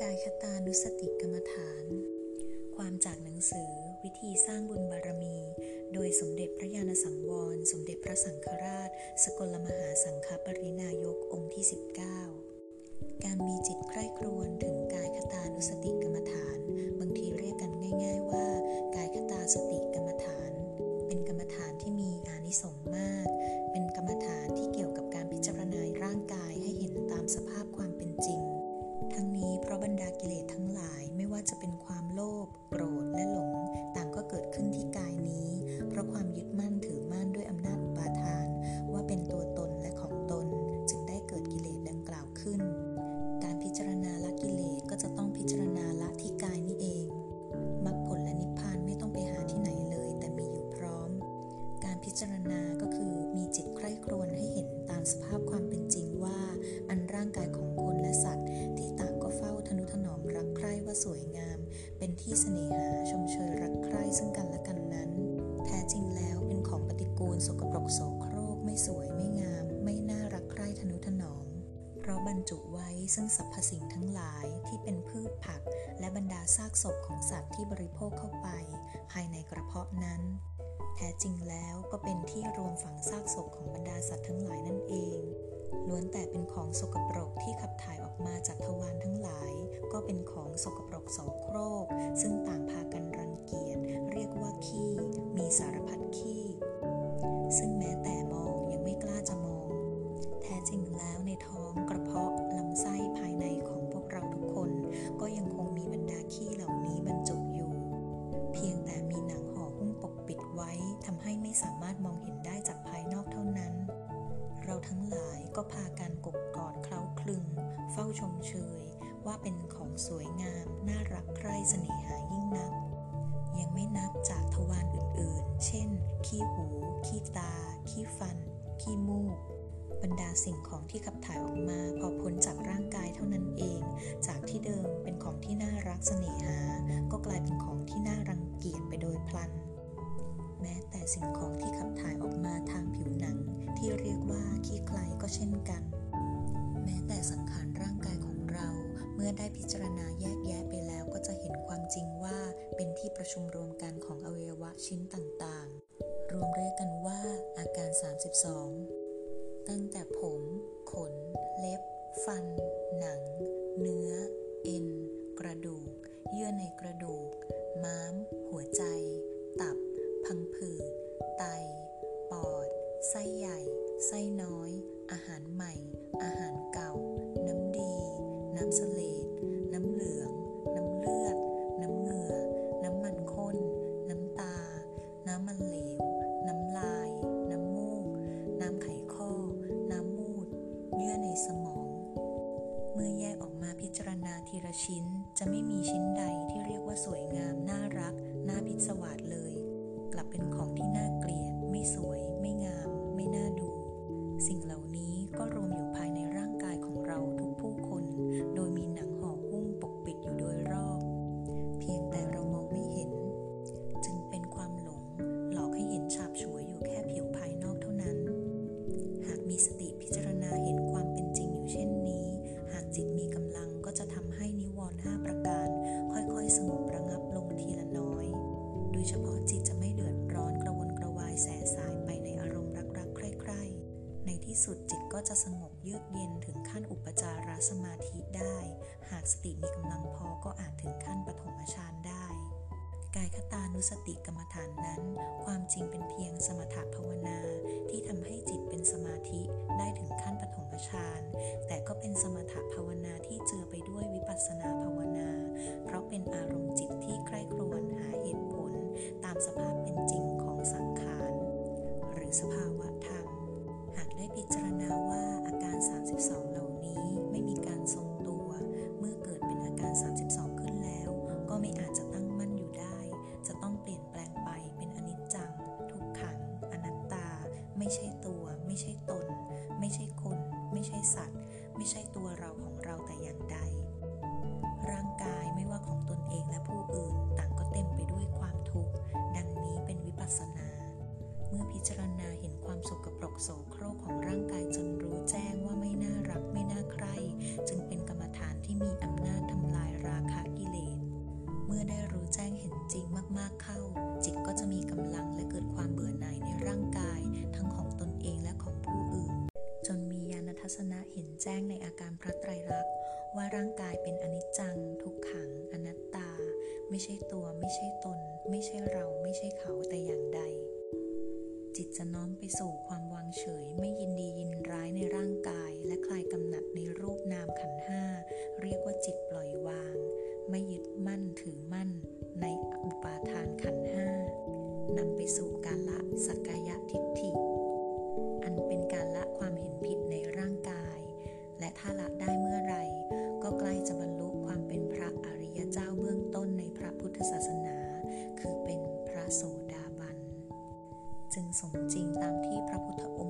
กายคตานุสติกรรมฐาน ความจากหนังสือวิธีสร้างบุญบารมี โดยสมเด็จพระญาณสังวร สมเด็จพระสังฆราช สกลมหาสังฆปรินายกองค์ที่ 19 การมีจิตใคร่ครวญถึงกายคตานุสติกรรมฐานารณาก็คือมีจิตใคร่ครวญให้เห็นตามสภาพความเป็นจริงว่า อันร่างกายของคนและสัตว์ ที่ต่างก็เฝ้าทนุถนอมรักใคร่ว่าสวยงาม เป็นที่เสน่หาชมเชยรักใคร่ซึ่งกันและกันนั้น แท้จริงแล้วเป็นของปฏิกูลสกปรกโสโครกไม่สวยไม่งาม ไม่น่ารักใคร่ทนุถนอม เพราะบรรจุไว้ซึ่งสรรพสิ่งทั้งหลายที่เป็นพืชผัก และบรรดาซากศพของสัตว์ที่บริโภคเข้าไป ภายในกระเพาะนั้น แท้จริงแล้วก็เป็นที่รวมฝังซากศพของบรรดาสัตว์ทั้งหลายนั่นเอง ล้วนแต่เป็นของสกปรกที่ขับถ่ายออกมาจากทวารทั้งหลาย ก็เป็นของสกปรกโสโครก ซึ่งต่างพากันรังเกียจเรียกว่าขี้ มีสารพัดขี้ ซึ่งแม้แต่มองยังไม่กล้าจะมอง แท้จริงแล้วในท้องกระเพาะลำไส้ามารถมองเห็นได้จากภายนอกเท่านั้น เราทั้งหลายก็พากันกกกอดเคล้าคลึง เฝ้าชมเชย ว่าเป็นของสวยงาม น่ารักใคร่เสน่หายิ่งนัก ยังไม่นับจากทวารอื่นๆ เช่น ขี้หู ขี้ตา ขี้ฟัน ขี้มูกบรรดาสิ่งของที่ขับถ่ายออกมา พอพ้นจากร่างกายเท่านั้นเอง จากที่เดิมเป็นของที่ สิ่งของที่ขับถ่ายออกมาทางผิวหนัง ที่เรียกว่าขี้ใครก็เช่นกัน แม้แต่สังขารร่างกายของเรา เมื่อได้พิจารณาแยกแยะไปแล้วก็จะเห็นความจริงว่าเป็นที่ประชุมรวมกันของอวัยวะชิ้นต่างๆ รวมเรียกกันว่าอาการ 32 ตั้งแต่ผม ขน เล็บ ฟัน ไต ปอด ไส้ใหญ่ ไส้น้อย อาหารใหม่ อาหารเก่า น้ำดี น้ำเสลดน้ำเหลือง น้ำเลือด น้ำเหงื่อ น้ำมันข้น น้ำตา น้ำมันเหลว น้ำลาย น้ำมูก น้ำไขข้อ น้ำมูด เยื่อในสมอง เมื่อแยกออกมาพิจารณาทีละชิ้นจะไม่มีชิ้นใดที่เรียกว่าสวยงาม น่ารัก น่าพิศวาสเลย กลับเป็นของที่น่าเกลียด ไม่สวย ไม่งาม ไม่น่าดู สิ่งเหล่านี้ก็รวมอยู่ ที่สุดจิตก็จะสงบเยือกเย็นถึงขั้นอุปจารสมาธิได้ หากสติมีกำลังพอก็อาจถึงขั้นปฐมฌานได้ กายคตานุสติกรรมฐานนั้น ความจริงเป็นเพียงสมถภาวนาที่ทำให้จิตเป็นสมาธิได้ถึงขั้นปฐมฌานแต่ก็เป็นสมถภาวนาที่เจือไปด้วยวิปัสสนาภาวนาเพรา 32 เหล่านี้ไม่มีการทรงตัว เมื่อเกิดเป็นอาการ 32 ขึ้นแล้ว ก็ไม่อาจจะตั้งมั่นอยู่ได้ จะต้องเปลี่ยนแปลงไปเป็นอนิจจัง ทุกขัง อนัตตา ไม่ใช่ตัว ไม่ใช่ตน ไม่ใช่คน ไม่ใช่สัตว์ ไม่ใช่ตัวเราของเราแต่อย่างใด ร่างกายไม่ว่าของตนเองและผู้อื่นต่างก็เต็มไปด้วยความทุกข์ ดังนี้เป็นวิปัสสนา เมื่อพิจารณาเห็นความสกปรกโสโครกของร่างกายจนรู้แจ้ง แจ้งเห็นจริงมากๆเข้า จิตก็จะมีกำลังและเกิดความเบื่อหน่ายในร่างกาย ทั้งของตนเองและของผู้อื่น จนมียาณทัศนะเห็นแจ้งในอาการพระไตรลักษณ์ว่าร่างกายเป็นอนิจจัง ทุกขัง อนัตตา ไม่ใช่ตัวไม่ใช่ตน ไม่ใช่เราไม่ใช่เขาแต่อย่างใด จิตจะน้อมไปสู่ความวางเฉย ไม่ยินดียินร้ายในร่างกาย โสดาบัน จึงสมจริงตามที่พระพุทธองค์